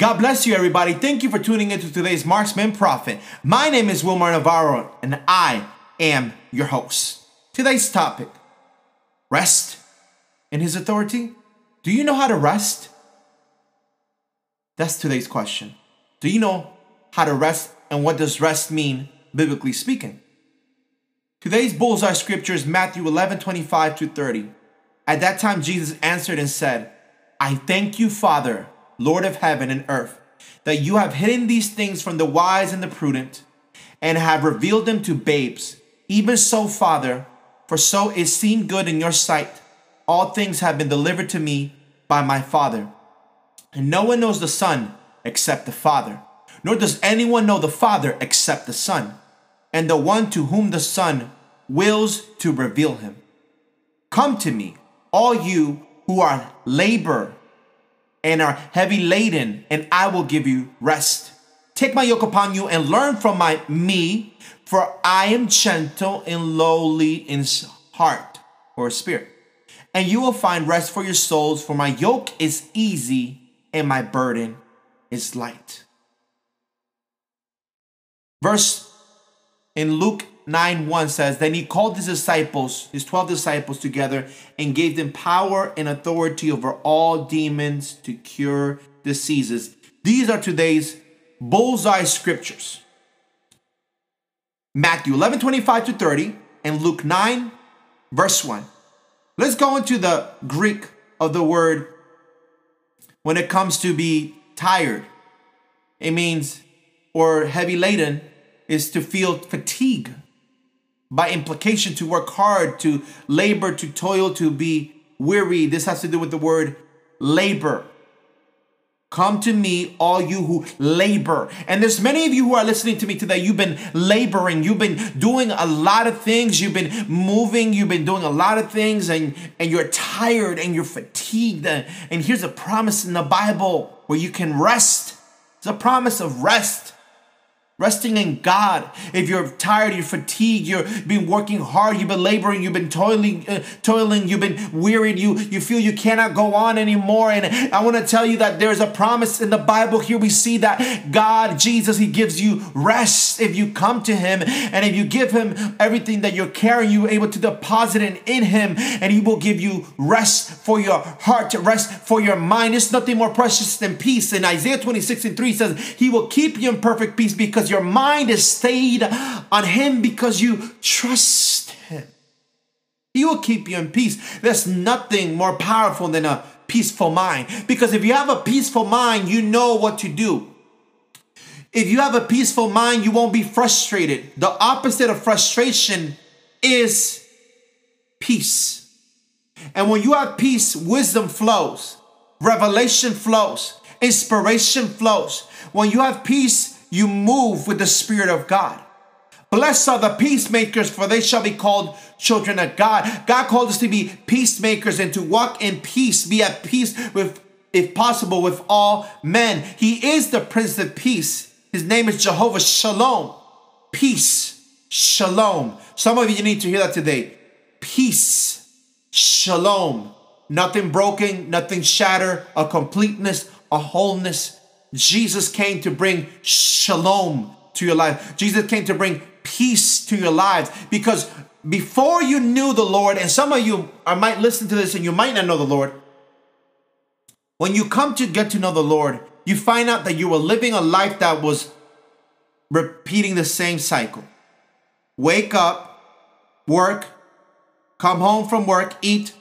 God bless you, everybody. Thank you for tuning into today's Marksman Prophet. My name is Wilmar Navarro, and I am your host. Today's topic rest in His authority. Do you know how to rest? That's today's question. Do you know how to rest, and what does rest mean, biblically speaking? Today's bullseye scripture is Matthew 11 25 to 30. At that time, Jesus answered and said, I thank you, Father, Lord of heaven and earth, that you have hidden these things from the wise and the prudent, and have revealed them to babes. Even so, Father, for so it seemed good in your sight. All things have been delivered to me by my Father. And no one knows the Son except the Father, nor does anyone know the Father except the Son, and the one to whom the Son wills to reveal him. Come to me, all you who are labor and are heavy laden, and I will give you rest. Take my yoke upon you and learn from my me, for I am gentle and lowly in heart or spirit. And you will find rest for your souls, for my yoke is easy and my burden is light. Verse in Luke 9 1 says, Then he called his disciples, his 12 disciples together, and gave them power and authority over all demons to cure diseases. These are today's bullseye scriptures Matthew 11 25 to 30 and Luke 9 verse 1. Let's go into the Greek of the word when it comes to be tired. It means, or heavy laden, is to feel fatigue by implication to work hard, to labor, to toil, to be weary. This has to do with the word labor. Come to me, all you who labor. And there's many of you who are listening to me today. You've been laboring. You've been doing a lot of things. You've been moving. You've been doing a lot of things and, and you're tired and you're fatigued. And here's a promise in the Bible where you can rest. It's a promise of rest. Resting in God. If you're tired, you're fatigued, you've been working hard, you've been laboring, you've been toiling, uh, toiling, you've been wearied, you you feel you cannot go on anymore. And I want to tell you that there's a promise in the Bible. Here we see that God, Jesus, He gives you rest if you come to Him, and if you give Him everything that you're carrying, you're able to deposit it in Him, and He will give you rest for your heart, rest for your mind. It's nothing more precious than peace. And Isaiah 26 and 3 says, He will keep you in perfect peace because your mind is stayed on Him because you trust Him. He will keep you in peace. There's nothing more powerful than a peaceful mind because if you have a peaceful mind, you know what to do. If you have a peaceful mind, you won't be frustrated. The opposite of frustration is peace. And when you have peace, wisdom flows, revelation flows, inspiration flows. When you have peace, you move with the Spirit of God. Blessed are the peacemakers, for they shall be called children of God. God called us to be peacemakers and to walk in peace, be at peace with, if possible, with all men. He is the Prince of Peace. His name is Jehovah Shalom. Peace, Shalom. Some of you need to hear that today. Peace, Shalom. Nothing broken, nothing shattered, a completeness, a wholeness, Jesus came to bring shalom to your life. Jesus came to bring peace to your lives because before you knew the Lord, and some of you might listen to this and you might not know the Lord. When you come to get to know the Lord, you find out that you were living a life that was repeating the same cycle. Wake up, work, come home from work, eat,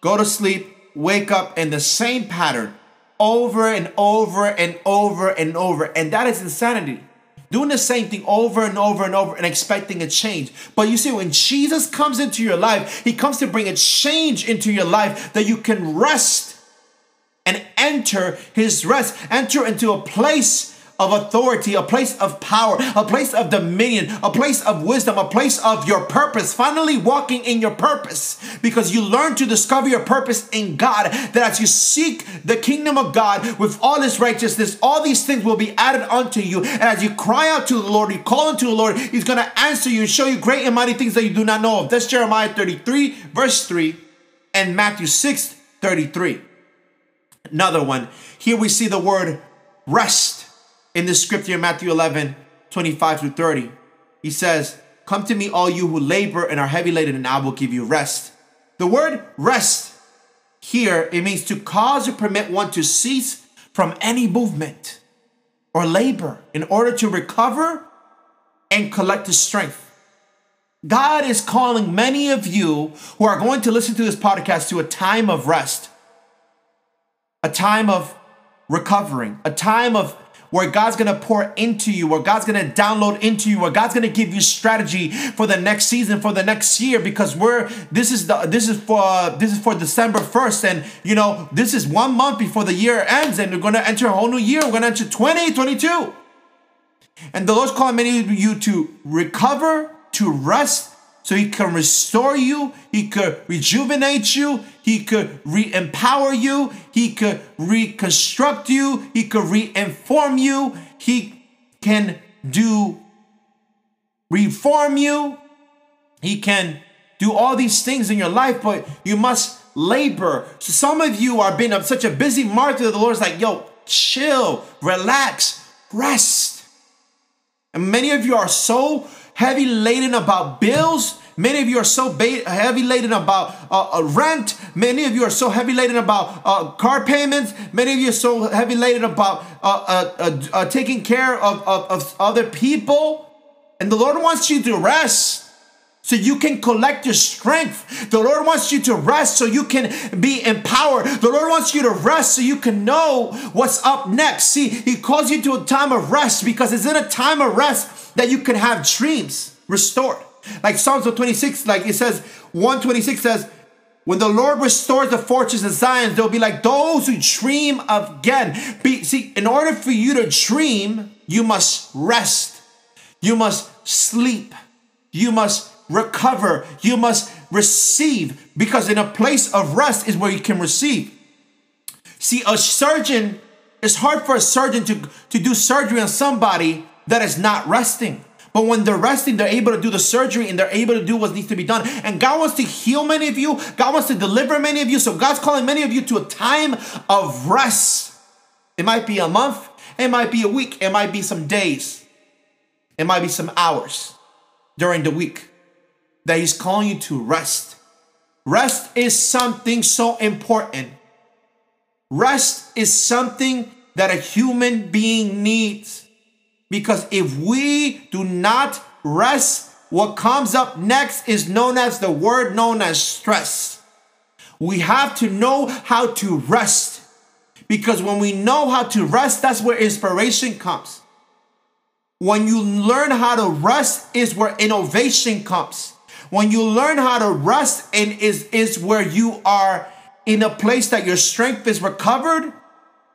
go to sleep, wake up in the same pattern over and over and over and over. And that is insanity. Doing the same thing over and over and over and expecting a change. But you see, when Jesus comes into your life, he comes to bring a change into your life that you can rest and enter his rest, enter into a place of authority, a place of power, a place of dominion, a place of wisdom, a place of your purpose, finally walking in your purpose because you learn to discover your purpose in God. That as you seek the kingdom of God with all his righteousness, all these things will be added unto you. And as you cry out to the Lord, you call unto the Lord, he's going to answer you and show you great and mighty things that you do not know of. That's Jeremiah 33, verse 3, and Matthew 6, 33. Another one. Here we see the word rest in the scripture in Matthew 11, 25 through 30. He says, Come to me, all you who labor and are heavy laden, and I will give you rest. The word rest here, it means to cause or permit one to cease from any movement or labor in order to recover and collect his strength. God is calling many of you who are going to listen to this podcast to a time of rest, a time of recovering, a time of where God's gonna pour into you, where God's gonna download into you, where God's gonna give you strategy for the next season, for the next year, because we're this is the this is for uh, this is for December 1st, and you know, this is one month before the year ends, and we're gonna enter a whole new year. We're gonna enter 2022. And the Lord's calling many of you to recover, to rest, so he can restore you, he could rejuvenate you, he could re-empower you, he could reconstruct you, he could re-inform you, he can do reform you, he can do all these things in your life, but you must labor. So some of you are being such a busy martyr, the Lord's like, yo, chill, relax, rest. And many of you are so heavy laden about bills. Many of you are so heavy laden about uh, uh, rent. Many of you are so heavy laden about uh, car payments. Many of you are so heavy laden about uh, uh, uh, taking care of, of, of other people. And the Lord wants you to rest so you can collect your strength. The Lord wants you to rest so you can be empowered. The Lord wants you to rest so you can know what's up next. See, He calls you to a time of rest because it's in a time of rest that you can have dreams restored. Like Psalms 26, like it says, 126 says, when the Lord restores the fortress of Zion, they'll be like those who dream again. Be, see, in order for you to dream, you must rest. You must sleep. You must recover. You must receive because in a place of rest is where you can receive. See, a surgeon, it's hard for a surgeon to, to do surgery on somebody that is not resting. But when they're resting, they're able to do the surgery and they're able to do what needs to be done. And God wants to heal many of you. God wants to deliver many of you. So God's calling many of you to a time of rest. It might be a month. It might be a week. It might be some days. It might be some hours during the week that He's calling you to rest. Rest is something so important. Rest is something that a human being needs. Because if we do not rest, what comes up next is known as the word known as stress. We have to know how to rest. Because when we know how to rest, that's where inspiration comes. When you learn how to rest is where innovation comes. When you learn how to rest and is is where you are in a place that your strength is recovered,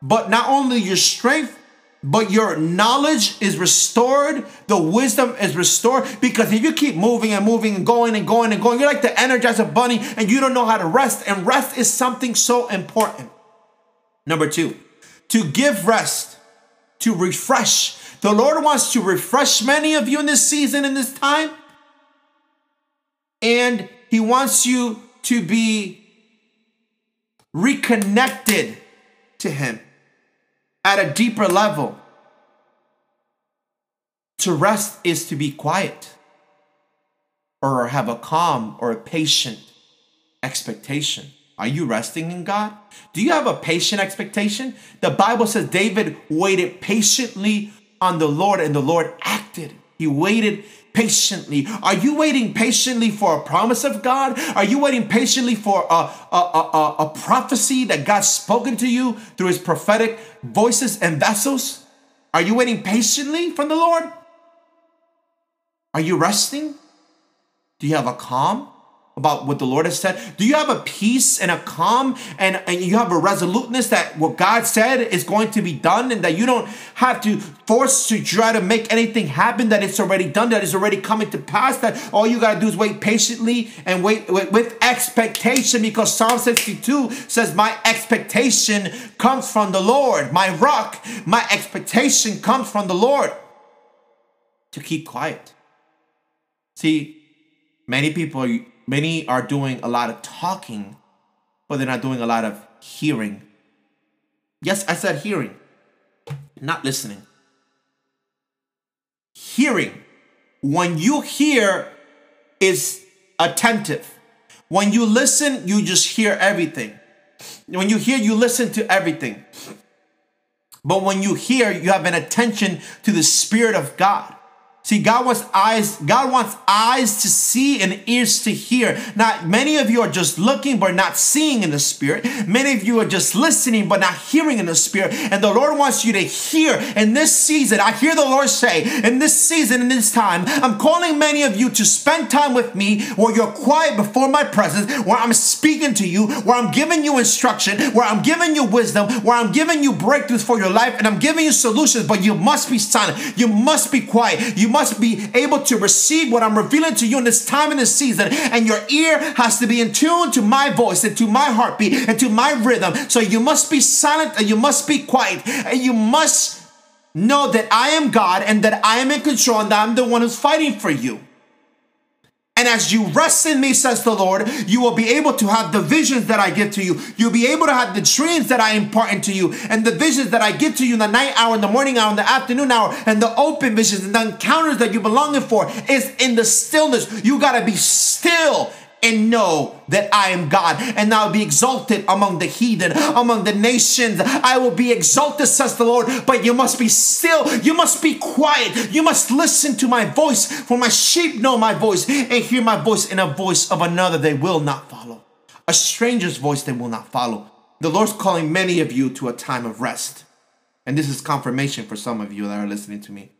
but not only your strength, but your knowledge is restored, the wisdom is restored. Because if you keep moving and moving and going and going and going, you're like the energizer bunny and you don't know how to rest. And rest is something so important. Number two, to give rest, to refresh. The Lord wants to refresh many of you in this season, in this time. And He wants you to be reconnected to Him at a deeper level. To rest is to be quiet or have a calm or a patient expectation. Are you resting in God? Do you have a patient expectation? The Bible says David waited patiently on the Lord and the Lord acted. He waited patiently? Are you waiting patiently for a promise of God? Are you waiting patiently for a, a, a, a, prophecy that God's spoken to you through his prophetic voices and vessels? Are you waiting patiently from the Lord? Are you resting? Do you have a calm? About what the Lord has said? Do you have a peace and a calm and, and you have a resoluteness that what God said is going to be done and that you don't have to force to try to make anything happen, that it's already done, that is already coming to pass, that all you got to do is wait patiently and wait with, with expectation because Psalm 62 says, My expectation comes from the Lord, my rock, my expectation comes from the Lord. To keep quiet. See, many people Many are doing a lot of talking, but they're not doing a lot of hearing. Yes, I said hearing. not listening. Hearing. When you hear, is attentive. When you listen, you just hear everything. When you hear, you listen to everything. But when you hear, you have an attention to the Spirit of God. See, God wants eyes, God wants eyes to see and ears to hear. Now, many of you are just looking but not seeing in the spirit. Many of you are just listening but not hearing in the spirit. And the Lord wants you to hear in this season. I hear the Lord say, in this season, in this time, I'm calling many of you to spend time with me where you're quiet before my presence, where I'm speaking to you, where I'm giving you instruction, where I'm giving you wisdom, where I'm giving you breakthroughs for your life, and I'm giving you solutions, but you must be silent. You must be quiet. You must must be able to receive what I'm revealing to you in this time in this season. And your ear has to be in tune to my voice and to my heartbeat and to my rhythm. So you must be silent and you must be quiet. And you must know that I am God and that I am in control and that I'm the one who's fighting for you. And as you rest in me, says the Lord, you will be able to have the visions that I give to you. You'll be able to have the dreams that I impart into you and the visions that I give to you in the night hour, in the morning hour, in the afternoon hour, and the open visions and the encounters that you're belonging for is in the stillness. You got to be still and know that I am God, and I will be exalted among the heathen, among the nations. I will be exalted, says the Lord. But you must be still, you must be quiet, you must listen to my voice, for my sheep know my voice, and hear my voice in a voice of another they will not follow. A stranger's voice they will not follow. The Lord's calling many of you to a time of rest. And this is confirmation for some of you that are listening to me.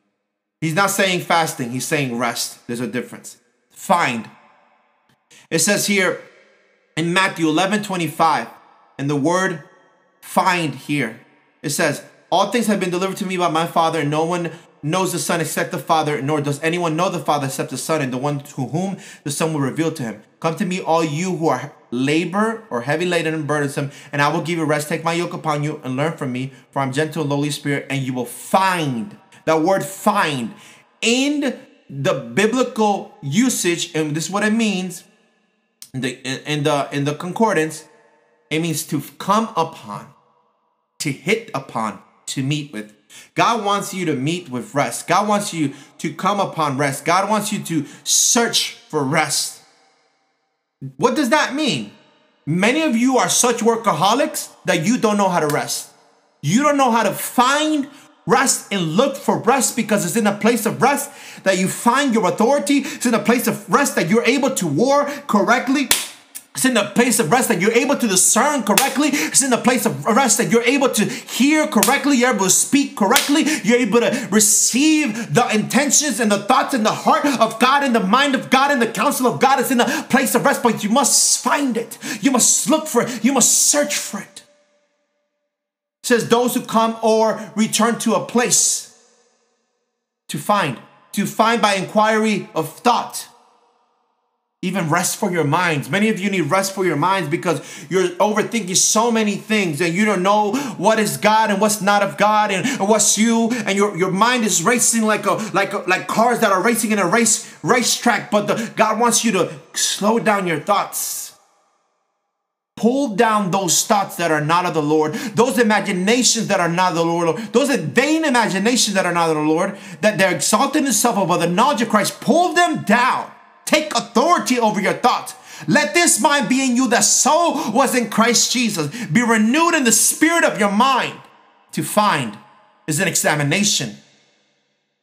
He's not saying fasting, he's saying rest. There's a difference. Find it says here in Matthew 11 25, and the word find here, it says, All things have been delivered to me by my Father, and no one knows the Son except the Father, nor does anyone know the Father except the Son, and the one to whom the Son will reveal to him. Come to me, all you who are labor or heavy laden and burdensome, and I will give you rest. Take my yoke upon you and learn from me, for I'm gentle and lowly spirit, and you will find. That word find in the biblical usage, and this is what it means the in the in the concordance, it means to come upon, to hit upon, to meet with. God wants you to meet with rest. God wants you to come upon rest. God wants you to search for rest. What does that mean? Many of you are such workaholics that you don't know how to rest. You don't know how to find rest and look for rest because it's in a place of rest that you find your authority. It's in a place of rest that you're able to war correctly. It's in the place of rest that you're able to discern correctly. It's in the place of rest that you're able to hear correctly. You're able to speak correctly. You're able to receive the intentions and the thoughts and the heart of God and the mind of God and the counsel of God. It's in a place of rest, but you must find it. You must look for it. You must search for it says those who come or return to a place to find, to find by inquiry of thought. Even rest for your minds. Many of you need rest for your minds because you're overthinking so many things and you don't know what is God and what's not of God and what's you and your, your mind is racing like a like a, like cars that are racing in a race racetrack. But the, God wants you to slow down your thoughts Pull down those thoughts that are not of the Lord, those imaginations that are not of the Lord, those vain imaginations that are not of the Lord, that they're exalting themselves above the knowledge of Christ. Pull them down. Take authority over your thoughts. Let this mind be in you that so was in Christ Jesus. Be renewed in the spirit of your mind. To find is an examination.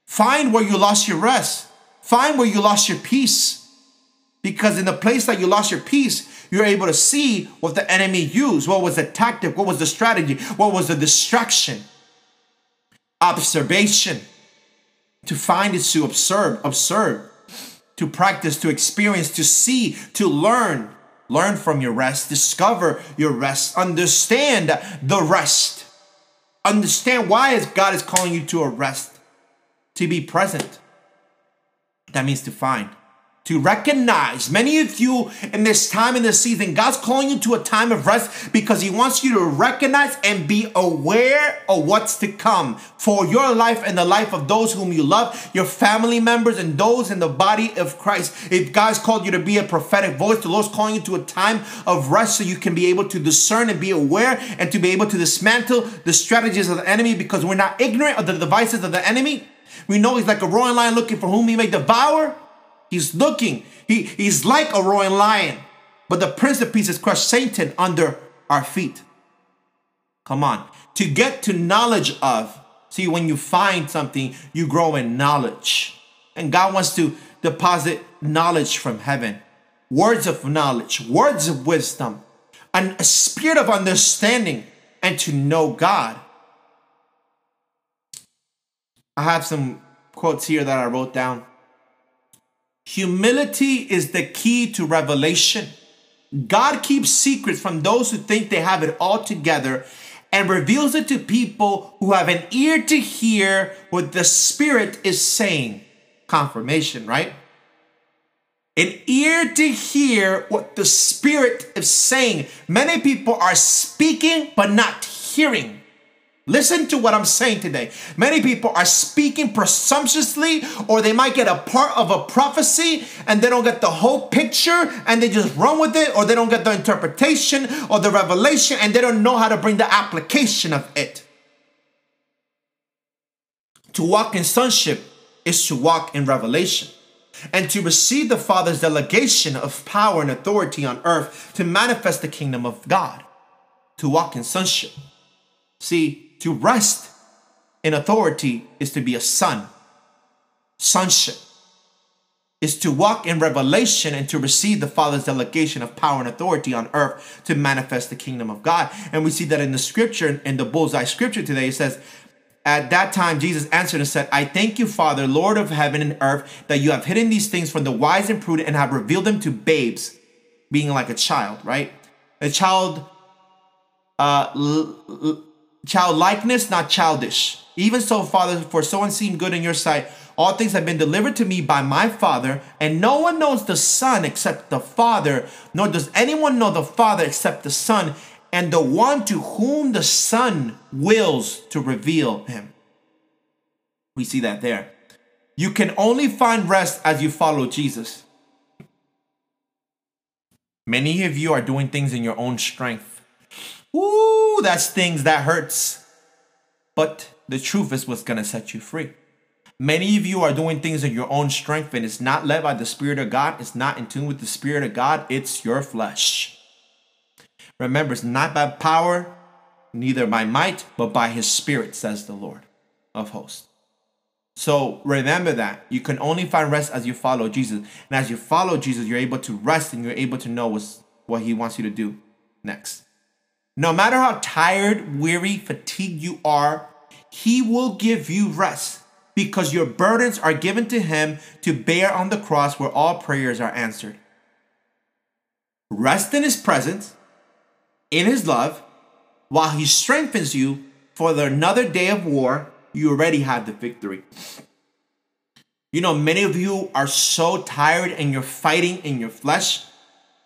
Find where you lost your rest. Find where you lost your peace. Because in the place that you lost your peace, you're able to see what the enemy used. What was the tactic? What was the strategy? What was the distraction? Observation. To find is to observe, observe, to practice, to experience, to see, to learn. Learn from your rest, discover your rest, understand the rest. Understand why God is calling you to a rest, to be present. That means to find. To recognize. Many of you in this time in this season god's calling you to a time of rest because he wants you to recognize and be aware of what's to come for your life and the life of those whom you love your family members and those in the body of christ. If god's called you to be a prophetic voice the lord's calling you to a time of rest so you can be able to discern and be aware and to be able to dismantle the strategies of the enemy because we're not ignorant of the devices of the enemy. We know he's like a roaring lion looking for whom he may devour He's looking. He, he's like a roaring lion. But the Prince of Peace has crushed Satan under our feet. Come on. To get to knowledge of. See, when you find something, you grow in knowledge. And God wants to deposit knowledge from heaven. Words of knowledge, words of wisdom, and a spirit of understanding, and to know God. I have some quotes here that I wrote down. Humility is the key to revelation. God keeps secrets from those who think they have it all together and reveals it to people who have an ear to hear what the Spirit is saying. Confirmation, right? An ear to hear what the Spirit is saying. Many people are speaking but not hearing. Listen to what I'm saying today. Many people are speaking presumptuously, or they might get a part of a prophecy and they don't get the whole picture and they just run with it, or they don't get the interpretation or the revelation and they don't know how to bring the application of it. To walk in sonship is to walk in revelation and to receive the Father's delegation of power and authority on earth to manifest the kingdom of God. To walk in sonship. See, to rest in authority is to be a son. Sonship is to walk in revelation and to receive the Father's delegation of power and authority on earth to manifest the kingdom of God. And we see that in the scripture, in the bullseye scripture today, it says, At that time, Jesus answered and said, I thank you, Father, Lord of heaven and earth, that you have hidden these things from the wise and prudent and have revealed them to babes, being like a child, right? A child uh, l- l- childlikeness, not childish. Even so, Father, for so and seem good in your sight, all things have been delivered to me by my Father, and no one knows the Son except the Father, nor does anyone know the Father except the Son, and the one to whom the Son wills to reveal him. We see that there. You can only find rest as you follow Jesus. Many of you are doing things in your own strength. Ooh, that's things that hurts. But the truth is what's gonna set you free. Many of you are doing things in your own strength and it's not led by the Spirit of God. It's not in tune with the Spirit of God. It's your flesh. Remember, it's not by power, neither by might, but by His Spirit, says the Lord of hosts. So remember that you can only find rest as you follow Jesus. And as you follow Jesus, you're able to rest and you're able to know what He wants you to do next. No matter how tired, weary, fatigued you are, He will give you rest because your burdens are given to Him to bear on the cross where all prayers are answered. Rest in His presence, in His love, while He strengthens you for the another day of war. You already have the victory. You know, many of you are so tired and you're fighting in your flesh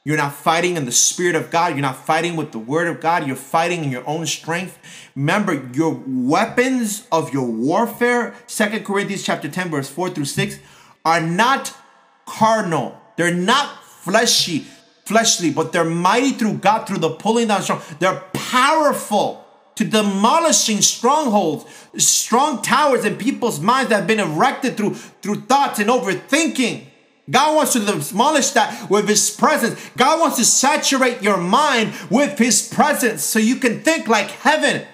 you're not fighting in the Spirit of God. You're not fighting with the Word of God. You're fighting in your own strength. Remember, your weapons of your warfare, Second Corinthians chapter 10, verse 4 through 6, are not carnal. They're not fleshy, fleshly, but they're mighty through God, through the pulling down strong. They're powerful to demolishing strongholds, strong towers in people's minds that have been erected through, through thoughts and overthinking. God wants to demolish that with His presence. God wants to saturate your mind with His presence so you can think like heaven.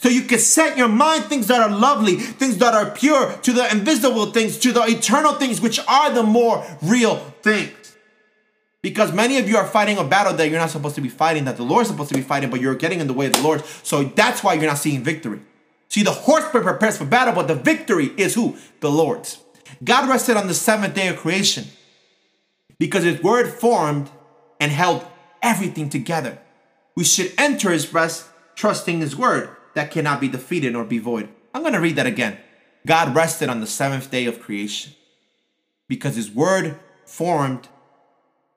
So you can set your mind things that are lovely, things that are pure, to the invisible things, to the eternal things, which are the more real things. Because many of you are fighting a battle that you're not supposed to be fighting, that the Lord's supposed to be fighting, but you're getting in the way of the Lord. So that's why you're not seeing victory. See, the horseman prepares for battle, but the victory is who? The Lord's. God rested on the seventh day of creation because his word formed and held everything together. We should enter his rest trusting his word that cannot be defeated nor be void. I'm going to read that again. God rested on the seventh day of creation because his word formed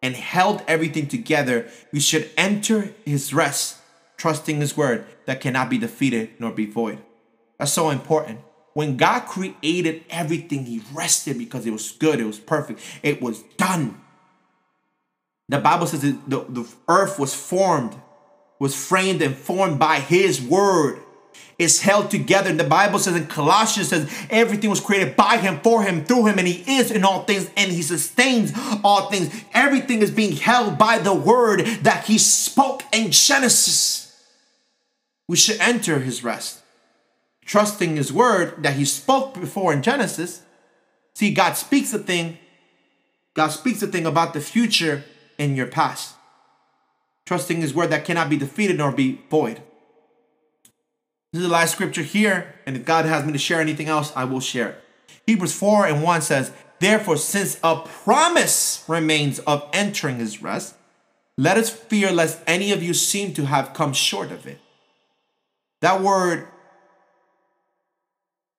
and held everything together, we should enter his rest, trusting his word that cannot be defeated nor be void. That's so important. When God created everything, he rested because it was good, it was perfect, it was done. The Bible says the, the earth was formed, was framed and formed by his word It's held together. The Bible says in Colossians says everything was created by him, for him, through him, and he is in all things, and he sustains all things. Everything is being held by the word that he spoke in Genesis. We should enter his rest, trusting his word that he spoke before in Genesis. See, God speaks a thing, God speaks a thing about the future in your past. Trusting his word that cannot be defeated nor be void. This is the last scripture here, and if God has me to share anything else, I will share it. Hebrews 4 and 1 says, Therefore, since a promise remains of entering his rest, let us fear lest any of you seem to have come short of it. That word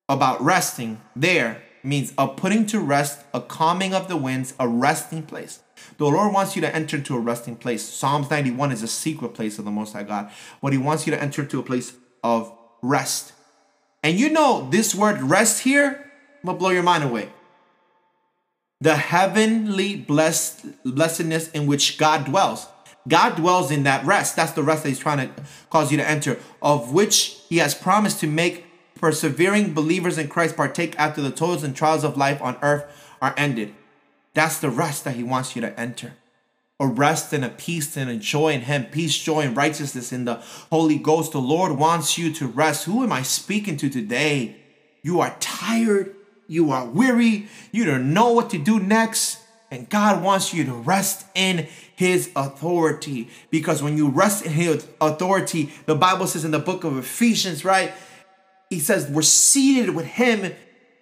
about resting there means a putting to rest, a calming of the winds, a resting place. The Lord wants you to enter into a resting place. Psalms 91 is a secret place of the Most High God. But He wants you to enter into a place of rest. And you know, this word rest here will blow your mind away. The heavenly blessed blessedness in which God dwells. God dwells in that rest. That's the rest that He's trying to cause you to enter, of which He has promised to make persevering believers in Christ partake after the toils and trials of life on earth are ended. That's the rest that He wants you to enter a rest and a peace and a joy in Him, peace, joy, and righteousness in the Holy Ghost. The Lord wants you to rest. Who am I speaking to today? You are tired, you are weary, you don't know what to do next, and God wants you to rest in His authority. Because when you rest in His authority, the Bible says in the book of Ephesians, right? He says, We're seated with Him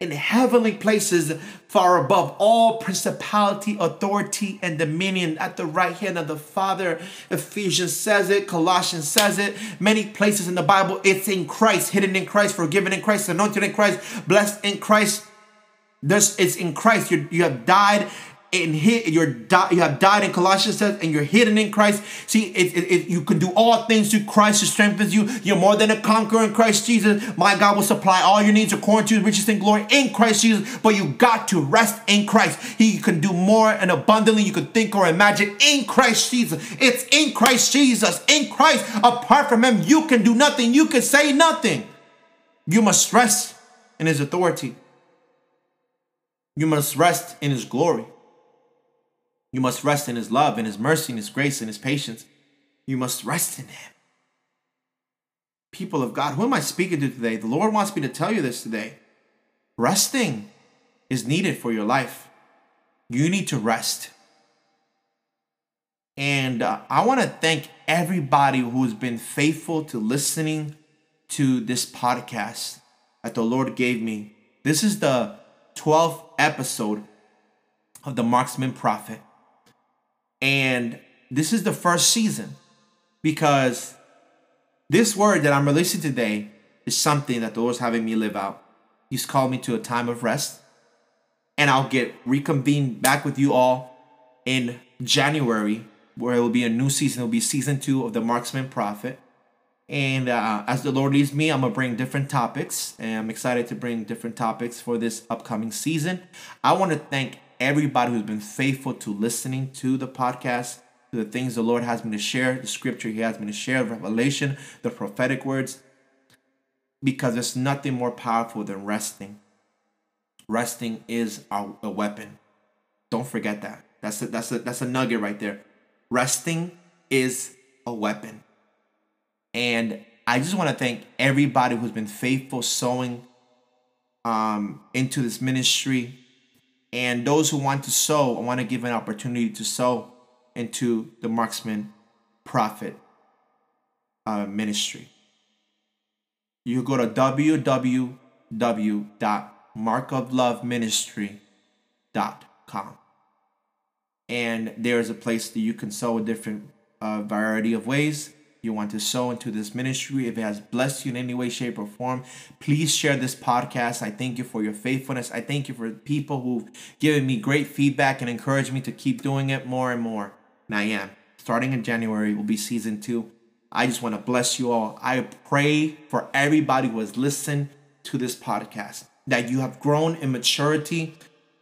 in heavenly places far above all principality, authority, and dominion at the right hand of the Father. Ephesians says it, Colossians says it, many places in the Bible, it's in Christ, hidden in Christ, forgiven in Christ, anointed in Christ, blessed in Christ. This it's in Christ. You, you have died hit you're di- you have died in Colossians says and you're hidden in Christ. See, it, it, it, you can do all things through Christ who strengthens you. You're more than a conqueror in Christ Jesus. My God will supply all your needs according to his riches and glory in Christ Jesus. But you got to rest in Christ. He can do more and abundantly you could think or imagine in Christ Jesus. It's in Christ Jesus. In Christ. Apart from him, you can do nothing. You can say nothing. You must rest in his authority. You must rest in his glory. You must rest in His love, in His mercy, in His grace, in His patience. You must rest in Him. People of God, who am I speaking to today? The Lord wants me to tell you this today. Resting is needed for your life. You need to rest. And uh, I want to thank everybody who's been faithful to listening to this podcast that the Lord gave me. This is the 12th episode of the Marksman Prophet. And this is the first season because this word that I'm releasing today is something that the Lord's having me live out. He's called me to a time of rest. And I'll get reconvened back with you all in January, where it will be a new season. It will be season two of the Marksman Prophet. And uh, as the Lord leads me, I'm to bring different topics. And I'm excited to bring different topics for this upcoming season. I want to thank everybody who's been faithful to listening to the podcast, to the things the Lord has me to share, the scripture He has me to share, revelation, the prophetic words, because there's nothing more powerful than resting. Resting is a weapon. Don't forget that. That's a, that's a, that's a nugget right there. Resting is a weapon. And I just want to thank everybody who's been faithful sowing um, into this ministry, and those who want to sow, I want to give an opportunity to sow into the Marksman Prophet uh, Ministry. You go to www.markofloveministry.com. And there is a place that you can sow a different uh, variety of ways. You want to sow into this ministry, if it has blessed you in any way, shape, or form, please share this podcast. I thank you for your faithfulness. I thank you for people who've given me great feedback and encouraged me to keep doing it more and more. And I am. Starting in January will be season two. I just want to bless you all. I pray for everybody who has listened to this podcast that you have grown in maturity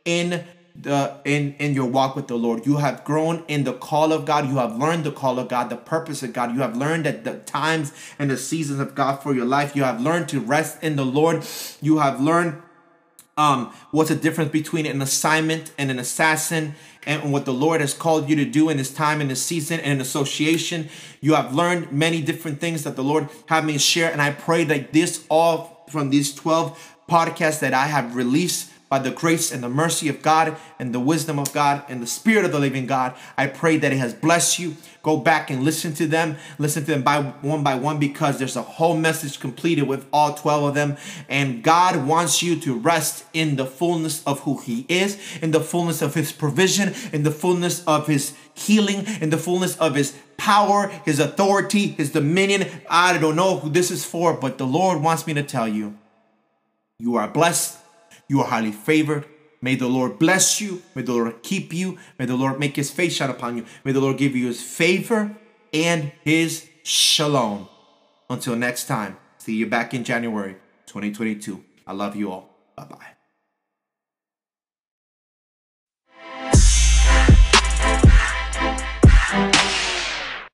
in the in in your walk with the Lord. You have grown in the call of God. You have learned the call of God, the purpose of God. You have learned that the times and the seasons of God for your life. You have learned to rest in the Lord. You have learned um what's the difference between an assignment and an assassin and what the Lord has called you to do in this time in this season and in association. You have learned many different things that the Lord had me share and I pray that this all from these 12 podcasts that I have released by the grace and the mercy of God and the wisdom of God and the Spirit of the living God. I pray that it has blessed you. Go back and listen to them. Listen to them by one by one because there's a whole message completed with all 12 of them. And God wants you to rest in the fullness of who He is, in the fullness of His provision, in the fullness of His healing, in the fullness of His power, His authority, His dominion. I don't know who this is for, but the Lord wants me to tell you you are blessed you are highly favored. May the Lord bless you. May the Lord keep you. May the Lord make his face shine upon you. May the Lord give you his favor and his shalom. Until next time, see you back in January 2022. I love you all. Bye bye.